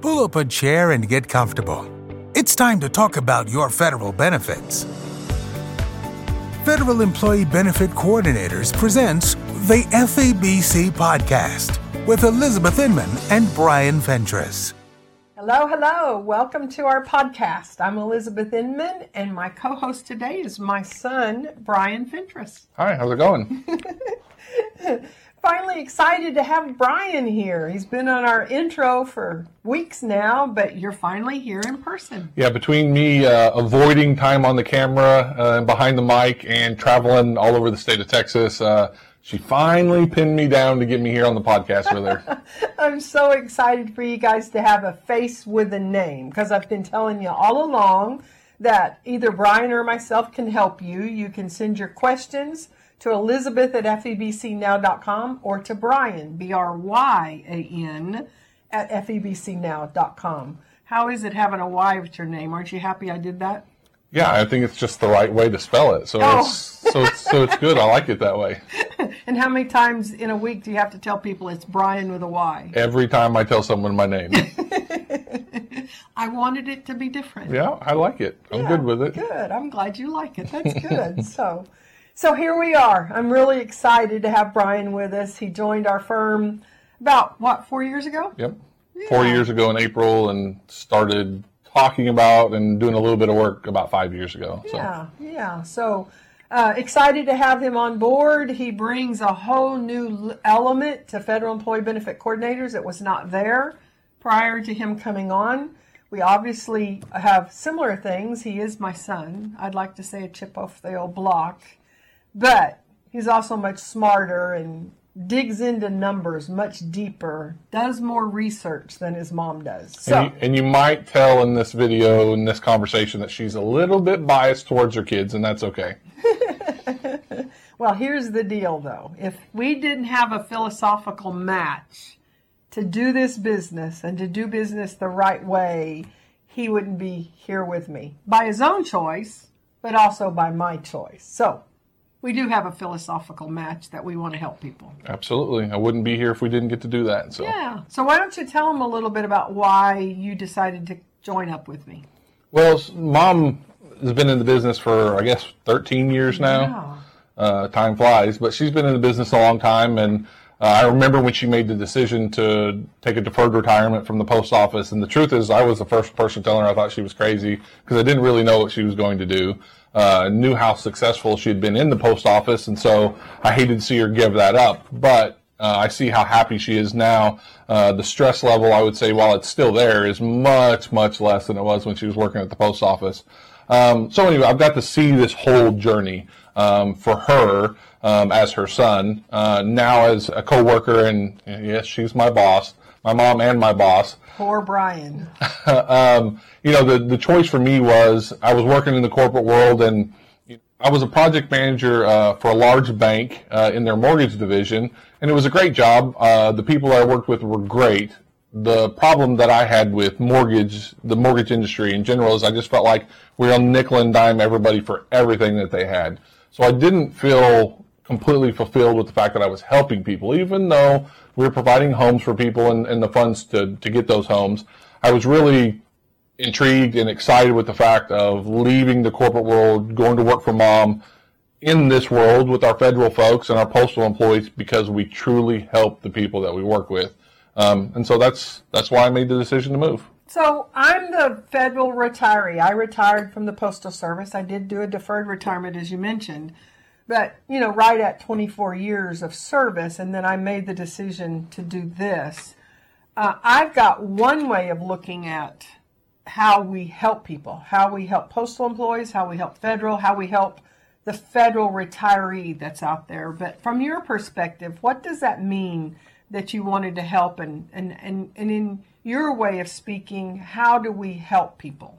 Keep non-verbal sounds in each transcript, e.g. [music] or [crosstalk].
Pull up a chair and get comfortable. It's time to talk about your federal benefits. Federal Employee Benefit Coordinators presents the FEBC podcast with Elizabeth Inman and Bryan Fentress. Hello, hello. Welcome to our podcast. I'm Elizabeth Inman, and my co host today is my son, Bryan Fentress. Hi, how's it going? [laughs] Finally excited to have Bryan here. He's been on our intro for weeks now, but you're finally here in person. Yeah, between me uh, avoiding time on the camera uh, and behind the mic and traveling all over the state of Texas, uh, she finally pinned me down to get me here on the podcast with her. [laughs] I'm so excited for you guys to have a face with a name because I've been telling you all along that either Bryan or myself can help you. You can send your questions to Elizabeth at FEBCnow.com or to Bryan, B R Y A N, at FEBCnow.com. How is it having a Y with your name? Aren't you happy I did that? Yeah, I think it's just the right way to spell it. So Oh. it's so it's, so it's good. I like it that way. [laughs] And how many times in a week do you have to tell people it's Bryan with a Y? Every time I tell someone my name. [laughs] I wanted it to be different. Yeah, I like it. I'm Yeah, good with it. Good. I'm glad you like it. That's good. [laughs] so, so here we are. I'm really excited to have Bryan with us. He joined our firm about what four years ago. Yep. Four years ago in April and started talking about and doing a little bit of work about five years ago. So Yeah, yeah. So uh, excited to have him on board. He brings a whole new element to federal employee benefit coordinators that was not there prior to him coming on. We obviously have similar things. He is my son. I'd like to say a chip off the old block, but he's also much smarter and digs into numbers much deeper, does more research than his mom does. So. And you, and you might tell in this video, in this conversation, that she's a little bit biased towards her kids, and that's okay. [laughs] Well, here's the deal though. If we didn't have a philosophical match to do this business and to do business the right way, he wouldn't be here with me by his own choice, but also by my choice. So, we do have a philosophical match that we want to help people. Absolutely. I wouldn't be here if we didn't get to do that. So, Yeah. So, why don't you tell them a little bit about why you decided to join up with me? well, mom has been in the business for, I guess, 13 years now. Uh, time flies, but she's been in the business a long time. And uh, I remember when she made the decision to take a deferred retirement from the post office. And the truth is, I was the first person telling her I thought she was crazy because I didn't really know what she was going to do. Uh, knew how successful she had been in the post office, and so I hated to see her give that up. But uh, I see how happy she is now. Uh, the stress level, I would say, while it's still there, is much, much less than it was when she was working at the post office. Um, so anyway, I've got to see this whole journey um, for her um, as her son, uh, now as a coworker, and yes, she's my boss, my mom and my boss. Poor Bryan. [laughs] um, you know, the the choice for me was I was working in the corporate world and I was a project manager uh, for a large bank uh, in their mortgage division, and it was a great job. Uh, the people I worked with were great. The problem that I had with mortgage, the mortgage industry in general, is I just felt like we were on nickel and dime everybody for everything that they had. So I didn't feel completely fulfilled with the fact that I was helping people, even though we were providing homes for people and, and the funds to, to get those homes. I was really intrigued and excited with the fact of leaving the corporate world, going to work for mom in this world with our federal folks and our postal employees because we truly help the people that we work with. Um, and so that's that's why I made the decision to move. So I'm the federal retiree. I retired from the Postal Service. I did do a deferred retirement, as you mentioned, but you know, right at 24 years of service, and then I made the decision to do this. Uh, I've got one way of looking at how we help people, how we help postal employees, how we help federal, how we help the federal retiree that's out there. But from your perspective, what does that mean that you wanted to help? And, and, and, and in your way of speaking, how do we help people?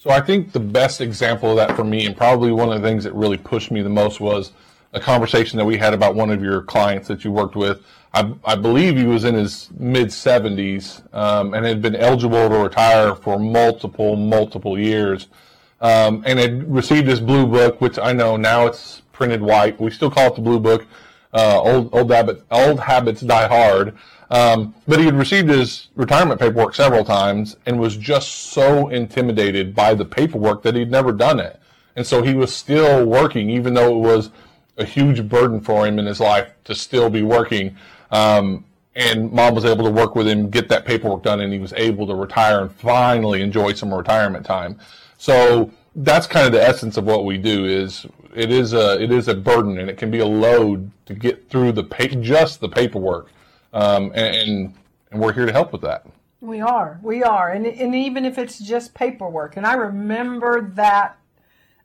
So I think the best example of that for me, and probably one of the things that really pushed me the most, was a conversation that we had about one of your clients that you worked with. I, I believe he was in his mid 70s um, and had been eligible to retire for multiple, multiple years, um, and had received his blue book, which I know now it's printed white. We still call it the blue book. Uh, old old habits old habits die hard. Um, but he had received his retirement paperwork several times and was just so intimidated by the paperwork that he'd never done it. And so he was still working, even though it was a huge burden for him in his life to still be working. Um, and mom was able to work with him, get that paperwork done, and he was able to retire and finally enjoy some retirement time. So that's kind of the essence of what we do. Is it is a it is a burden and it can be a load to get through the pa- just the paperwork, um, and, and and we're here to help with that. We are, we are, and and even if it's just paperwork, and I remember that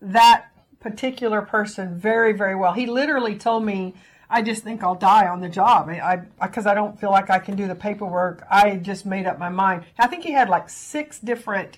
that particular person very very well. He literally told me I just think I'll die on the job. I because I, I, don't feel like I can do the paperwork. I just made up my mind. I think he had like six different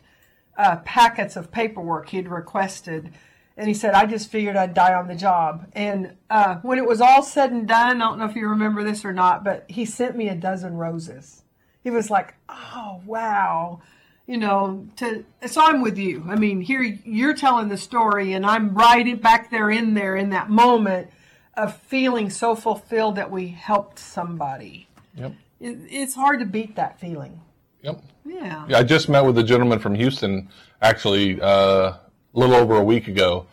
uh, packets of paperwork he'd requested, and he said I just figured I'd die on the job. And uh, when it was all said and done, I don't know if you remember this or not, but he sent me a dozen roses. He was like, "Oh wow." You know, to so I'm with you. I mean, here you're telling the story, and I'm right back there in there in that moment of feeling so fulfilled that we helped somebody. Yep. It, it's hard to beat that feeling. Yep. Yeah. yeah I just met with a gentleman from Houston actually uh, a little over a week ago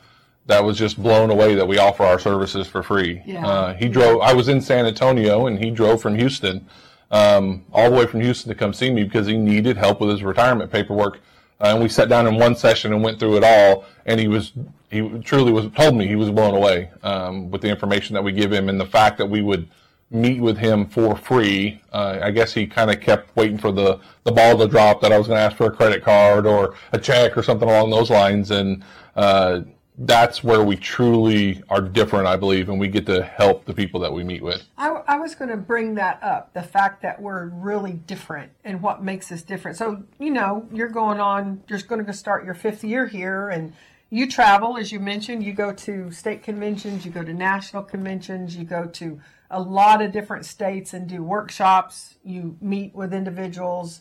that was just blown away that we offer our services for free. Yeah. Uh, he drove, I was in San Antonio and he drove from Houston, um, all the way from Houston to come see me because he needed help with his retirement paperwork. Uh, and we sat down in one session and went through it all. And he was he truly was told me he was blown away um, with the information that we give him and the fact that we would meet with him for free. Uh, I guess he kind of kept waiting for the, the ball to drop that I was going to ask for a credit card or a check or something along those lines. And uh, that's where we truly are different, I believe, and we get to help the people that we meet with. I, I was going to bring that up the fact that we're really different and what makes us different. So, you know, you're going on, you're going to start your fifth year here and you travel, as you mentioned, you go to state conventions, you go to national conventions, you go to a lot of different states and do workshops, you meet with individuals.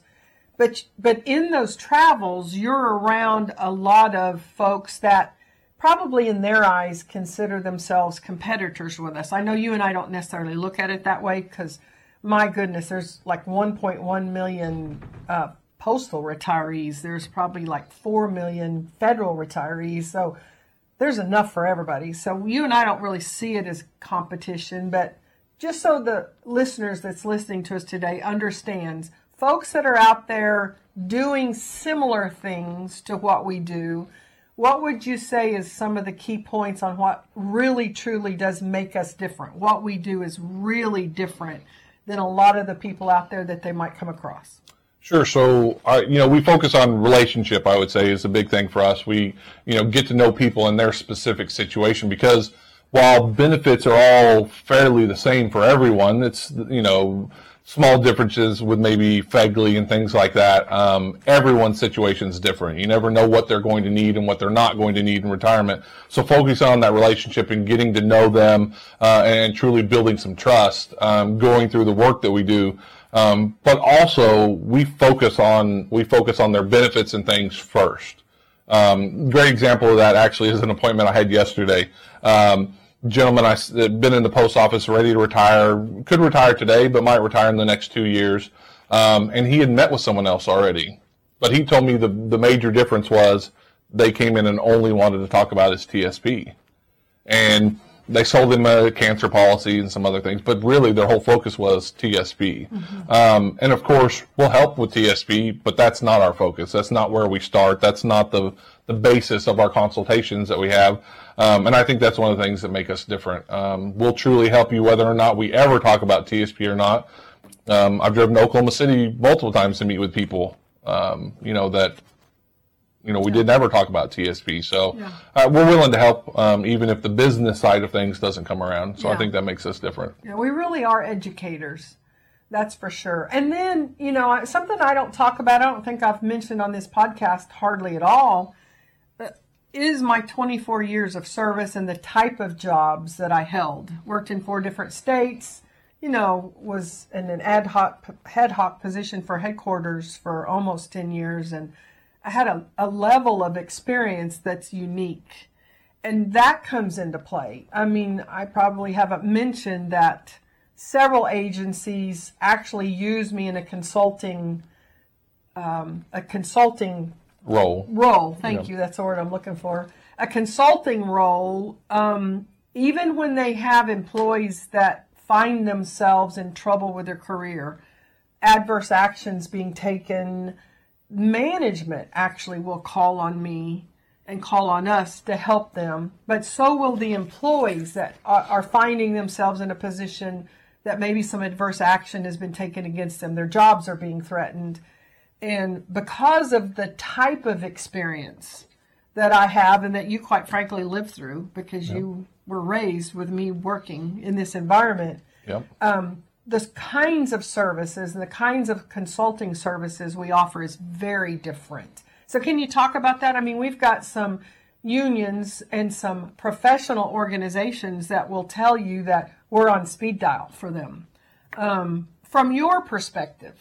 But, but in those travels, you're around a lot of folks that probably in their eyes consider themselves competitors with us. I know you and I don't necessarily look at it that way because my goodness, there's like 1.1 million uh, postal retirees. There's probably like 4 million federal retirees. So there's enough for everybody. So you and I don't really see it as competition, but just so the listeners that's listening to us today understands, folks that are out there doing similar things to what we do, what would you say is some of the key points on what really truly does make us different? What we do is really different than a lot of the people out there that they might come across. Sure. So, you know, we focus on relationship. I would say is a big thing for us. We, you know, get to know people in their specific situation because while benefits are all fairly the same for everyone, it's you know small differences with maybe FEGLI and things like that. Um, everyone's situation is different. You never know what they're going to need and what they're not going to need in retirement. So focus on that relationship and getting to know them uh, and truly building some trust, um, going through the work that we do. Um, but also we focus on we focus on their benefits and things first. Um, great example of that actually is an appointment I had yesterday. Um, gentleman I had been in the post office, ready to retire, could retire today, but might retire in the next two years. Um, and he had met with someone else already, but he told me the the major difference was they came in and only wanted to talk about his TSP, and they sold him a cancer policy and some other things, but really their whole focus was TSP. Mm-hmm. Um, and of course, we'll help with TSP, but that's not our focus. That's not where we start. That's not the, the basis of our consultations that we have. Um, and I think that's one of the things that make us different. Um, we'll truly help you whether or not we ever talk about TSP or not. Um, I've driven to Oklahoma City multiple times to meet with people, um, you know, that you know, we yeah. did never talk about TSP. So yeah. uh, we're willing to help, um, even if the business side of things doesn't come around. So yeah. I think that makes us different. Yeah, we really are educators. That's for sure. And then, you know, something I don't talk about, I don't think I've mentioned on this podcast hardly at all, is my 24 years of service and the type of jobs that I held. Worked in four different states, you know, was in an ad hoc, ad hoc position for headquarters for almost 10 years and I had a, a level of experience that's unique. And that comes into play. I mean, I probably haven't mentioned that several agencies actually use me in a consulting um, a consulting Role. role. Thank you. That's the word I'm looking for. A consulting role, um, even when they have employees that find themselves in trouble with their career, adverse actions being taken, management actually will call on me and call on us to help them, but so will the employees that are, are finding themselves in a position that maybe some adverse action has been taken against them. Their jobs are being threatened. And because of the type of experience that I have and that you quite frankly lived through because you were raised with me working in this environment, Yep. the kinds of services and the kinds of consulting services we offer is very different. So, can you talk about that? I mean, we've got some unions and some professional organizations that will tell you that we're on speed dial for them. Um, from your perspective,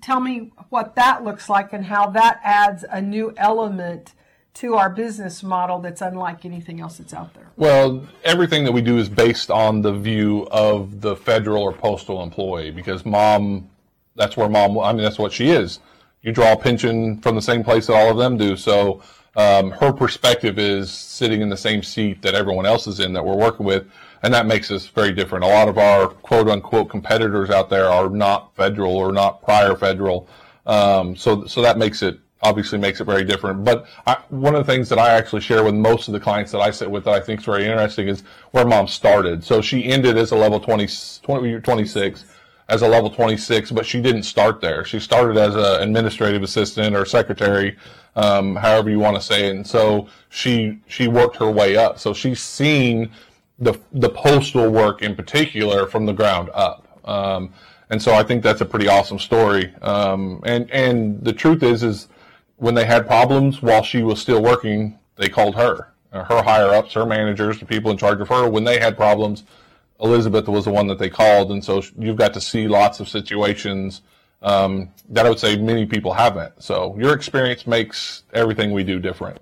tell me what that looks like and how that adds a new element to our business model that's unlike anything else that's out there. Well, everything that we do is based on the view of the federal or postal employee because mom, that's where mom, I mean, that's what she is. You draw a pension from the same place that all of them do. So um, her perspective is sitting in the same seat that everyone else is in that we're working with. And that makes us very different. A lot of our quote unquote competitors out there are not federal or not prior federal. Um, so, so that makes it obviously makes it very different. But I, one of the things that I actually share with most of the clients that I sit with that I think is very interesting is where mom started. So she ended as a level 20, 20 26 as a level 26, but she didn't start there. She started as an administrative assistant or secretary, um, however you want to say it. And so she, she worked her way up. So she's seen the, the postal work in particular from the ground up. Um, and so I think that's a pretty awesome story. Um, and, and the truth is, is when they had problems while she was still working, they called her, uh, her higher ups, her managers, the people in charge of her. When they had problems, Elizabeth was the one that they called. And so you've got to see lots of situations, um, that I would say many people haven't. So your experience makes everything we do different.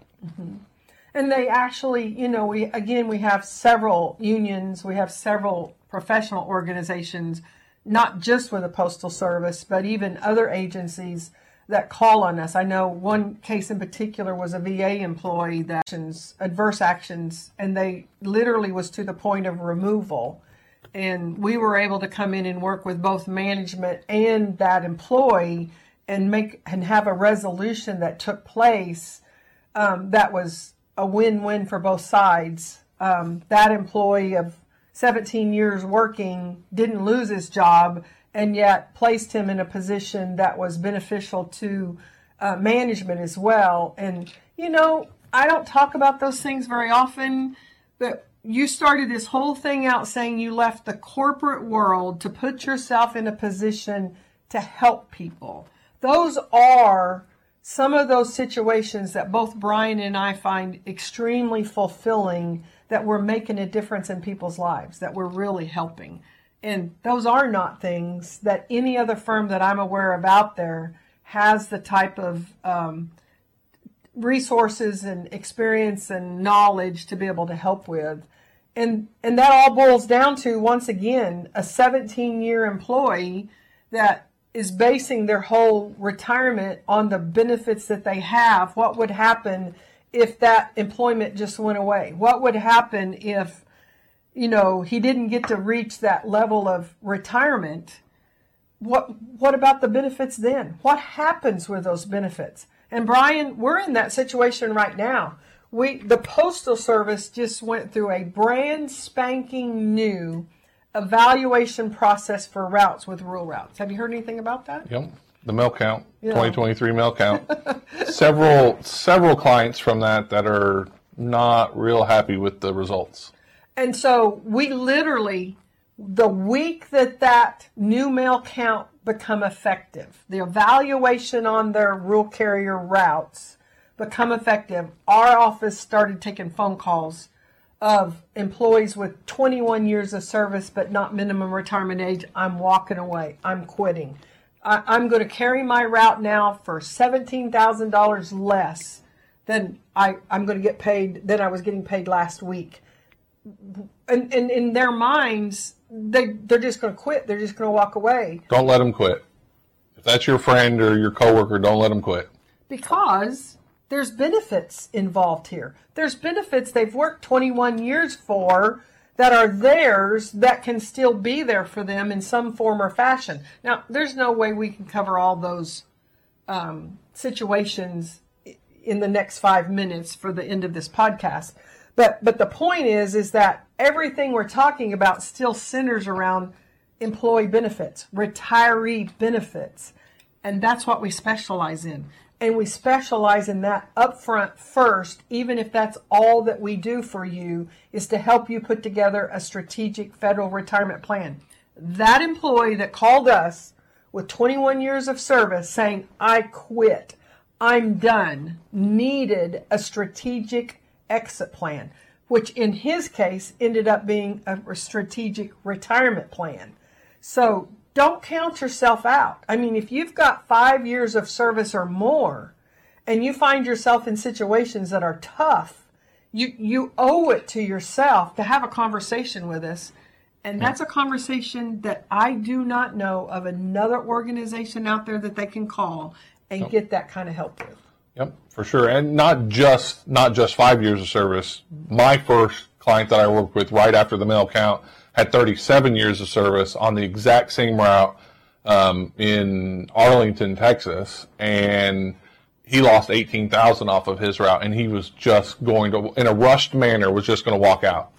And they actually, you know, we again we have several unions, we have several professional organizations, not just with the postal service, but even other agencies that call on us. I know one case in particular was a VA employee that actions, adverse actions, and they literally was to the point of removal. And we were able to come in and work with both management and that employee and make and have a resolution that took place um, that was a win-win for both sides. Um, that employee of 17 years working didn't lose his job and yet placed him in a position that was beneficial to uh, management as well. And, you know, I don't talk about those things very often, but you started this whole thing out saying you left the corporate world to put yourself in a position to help people. Those are some of those situations that both Bryan and I find extremely fulfilling that we're making a difference in people's lives, that we're really helping. And those are not things that any other firm that I'm aware of out there has the type of um, resources and experience and knowledge to be able to help with. And, and that all boils down to, once again, a 17 year employee that is basing their whole retirement on the benefits that they have. What would happen if that employment just went away? What would happen if, you know, he didn't get to reach that level of retirement? What what about the benefits then? What happens with those benefits? And Bryan, we're in that situation right now. We the postal service just went through a brand spanking new evaluation process for routes with rural routes. Have you heard anything about that? Yep. The mail count, 2023 mail count. [laughs] several several clients from that that are not real happy with the results. And so we literally, the week that that new mail count become effective, the evaluation on their rural carrier routes become effective, our office started taking phone calls of employees with 21 years of service but not minimum retirement age. I'm walking away. I'm quitting. I, I'm going to carry my route now for $17,000 less than I, I'm going to get paid than I was getting paid last week and, and in their minds, they they're just going to quit. They're just going to walk away Don't let them quit. If that's your friend or your coworker, don't let them quit. because there's benefits involved here. There's benefits they've worked 21 years for that are theirs that can still be there for them in some form or fashion. Now, there's no way we can cover all those um, situations in the next five minutes for the end of this podcast. But but the point is is that everything we're talking about still centers around employee benefits, retiree benefits, and that's what we specialize in. And we specialize in that upfront first, even if that's all that we do for you, is to help you put together a strategic federal retirement plan. That employee that called us with 21 years of service saying, I quit, I'm done, needed a strategic exit plan, which in his case ended up being a strategic retirement plan. So don't count yourself out. I mean, if you've got five years of service or more and you find yourself in situations that are tough, you, you owe it to yourself to have a conversation with us. And that's a conversation that I do not know of another organization out there that they can call and get that kind of help with. Yep, for sure, and not just not just five years of service. My first client that I worked with right after the mail count had 37 years of service on the exact same route um, in Arlington, Texas, and he lost 18,000 off of his route, and he was just going to, in a rushed manner, was just going to walk out.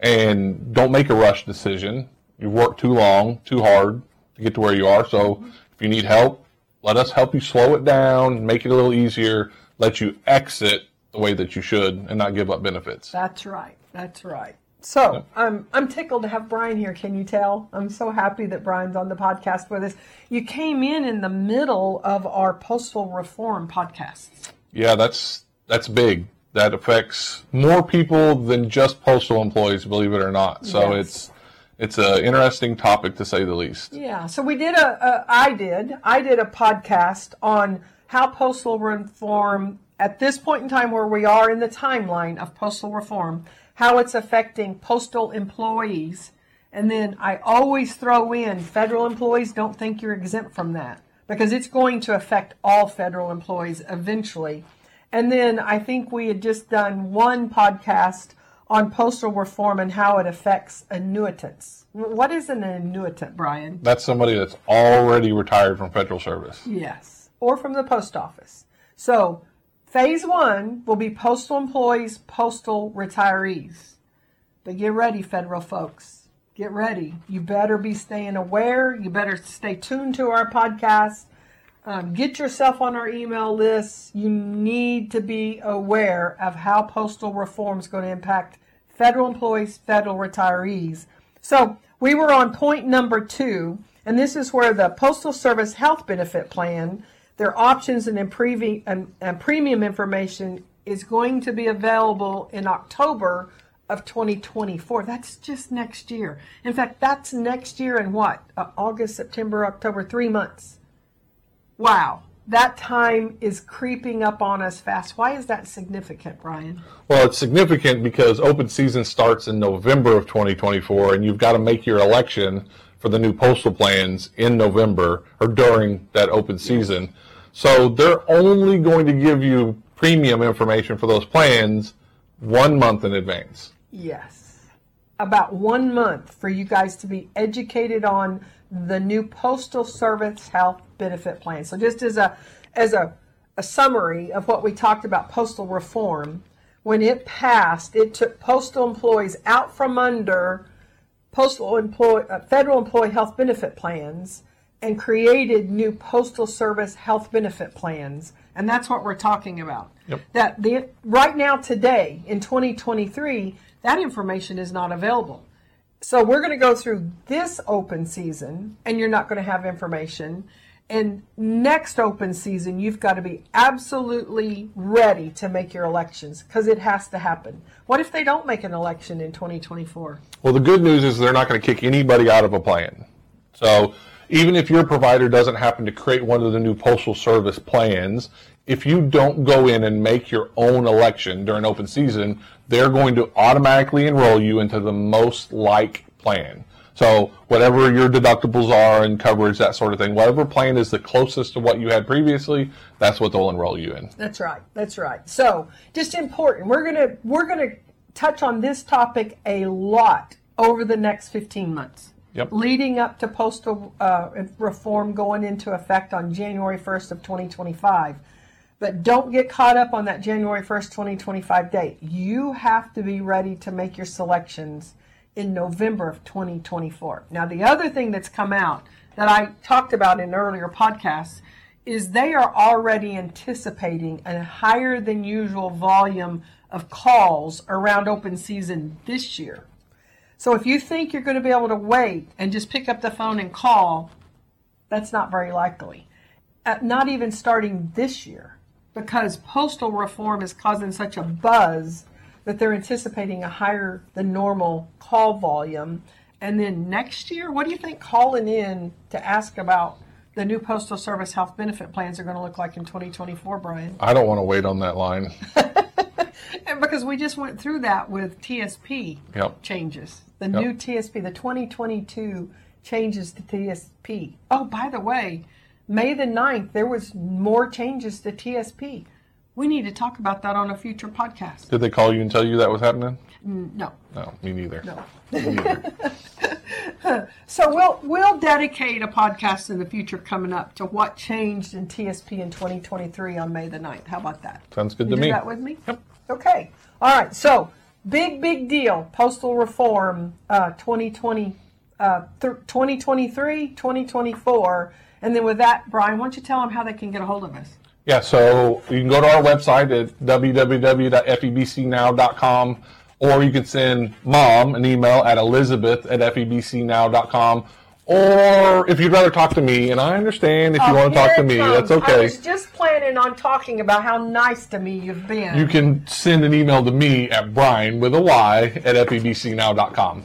And don't make a rush decision. You've worked too long, too hard to get to where you are. So if you need help, let us help you slow it down, make it a little easier, let you exit the way that you should, and not give up benefits. That's right. That's right. So I'm um, I'm tickled to have Bryan here. Can you tell? I'm so happy that Bryan's on the podcast with us. You came in in the middle of our postal reform podcasts. Yeah, that's that's big. That affects more people than just postal employees, believe it or not. So Yes. it's it's an interesting topic to say the least. Yeah. So we did a, a I did I did a podcast on how postal reform at this point in time where we are in the timeline of postal reform, how it's affecting postal employees. And then I always throw in federal employees don't think you're exempt from that because it's going to affect all federal employees eventually. And then I think we had just done one podcast on postal reform and how it affects annuitants. What is an annuitant, Bryan? That's somebody that's already retired from federal service. Yes, or from the post office. So, phase one will be postal employees, postal retirees. But get ready, federal folks. Get ready. You better be staying aware. You better stay tuned to our podcast. Um, get yourself on our email list. You need to be aware of how postal reform is going to impact federal employees, federal retirees. So we were on point number two, and this is where the Postal Service Health Benefit Plan, their options and, imprevi- and, and premium information is going to be available in October of 2024. That's just next year. In fact, that's next year in what? Uh, August, September, October, three months. Wow, that time is creeping up on us fast. Why is that significant, Bryan? Well, it's significant because open season starts in November of 2024, and you've got to make your election for the new postal plans in November or during that open season. So they're only going to give you premium information for those plans one month in advance. Yes. About one month for you guys to be educated on the new Postal Service Health Benefit Plan. So just as a as a, a summary of what we talked about postal reform, when it passed, it took postal employees out from under postal employee, uh, federal employee health benefit plans and created new postal service health benefit plans. And that's what we're talking about. Yep. that the right now today in 2023 that information is not available. So we're going to go through this open season and you're not going to have information and next open season you've got to be absolutely ready to make your elections because it has to happen what if they don't make an election in 2024 Well, the good news is they're not going to kick anybody out of a plan. So even if your provider doesn't happen to create one of the new postal service plans if you don't go in and make your own election during open season, they're going to automatically enroll you into the most like plan. So whatever your deductibles are and coverage, that sort of thing, whatever plan is the closest to what you had previously, that's what they'll enroll you in. That's right. That's right. So just important. We're gonna we're gonna touch on this topic a lot over the next 15 months. Yep. Leading up to postal uh, reform going into effect on January 1st of 2025. But don't get caught up on that January 1st, 2025 date. You have to be ready to make your selections in November of 2024. Now, the other thing that's come out that I talked about in earlier podcasts is they are already anticipating a higher than usual volume of calls around open season this year. So if you think you're going to be able to wait and just pick up the phone and call, that's not very likely. Uh, not even starting this year because postal reform is causing such a buzz that they're anticipating a higher than normal call volume. And then next year, what do you think calling in to ask about the new Postal Service health benefit plans are going to look like in 2024, Bryan? I don't want to wait on that line. [laughs] and because we just went through that with TSP yep. changes, the yep. new TSP, the 2022 changes to TSP. Oh, by the way, May the 9th, there was more changes to TSP. We need to talk about that on a future podcast. Did they call you and tell you that was happening? No. No, me neither. No. Me neither. [laughs] so we'll we'll dedicate a podcast in the future coming up to what changed in TSP in 2023 on May the 9th. How about that? Sounds good you to me. that with me? Yep. Okay. All right. So big big deal. Postal reform uh, 2020 uh, th- 2023 2024. And then with that, Bryan, why don't you tell them how they can get a hold of us? Yeah, so you can go to our website at www.febcnow.com or you can send mom an email at elizabeth at febcnow.com. Or if you'd rather talk to me, and I understand if you oh, want to talk to me, comes. that's okay. I was just planning on talking about how nice to me you've been. You can send an email to me at brian with a y at febcnow.com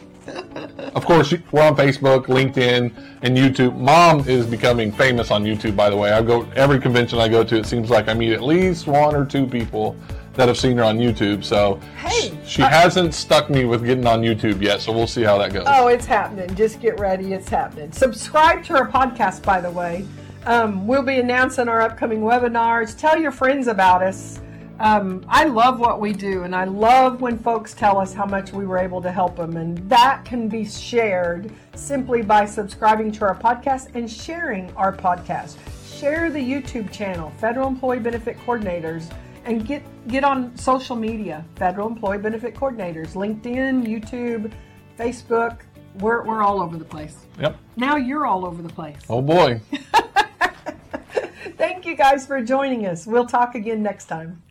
of course, we're on Facebook, LinkedIn, and YouTube. Mom is becoming famous on YouTube, by the way. I go every convention I go to. It seems like I meet at least one or two people that have seen her on YouTube. So hey, she uh, hasn't stuck me with getting on YouTube yet. So we'll see how that goes. Oh, it's happening. Just get ready. It's happening. Subscribe to our podcast, by the way. Um, we'll be announcing our upcoming webinars. Tell your friends about us. Um, I love what we do, and I love when folks tell us how much we were able to help them. And that can be shared simply by subscribing to our podcast and sharing our podcast. Share the YouTube channel, Federal Employee Benefit Coordinators, and get, get on social media, Federal Employee Benefit Coordinators, LinkedIn, YouTube, Facebook. We're, we're all over the place. Yep. Now you're all over the place. Oh, boy. [laughs] Thank you guys for joining us. We'll talk again next time.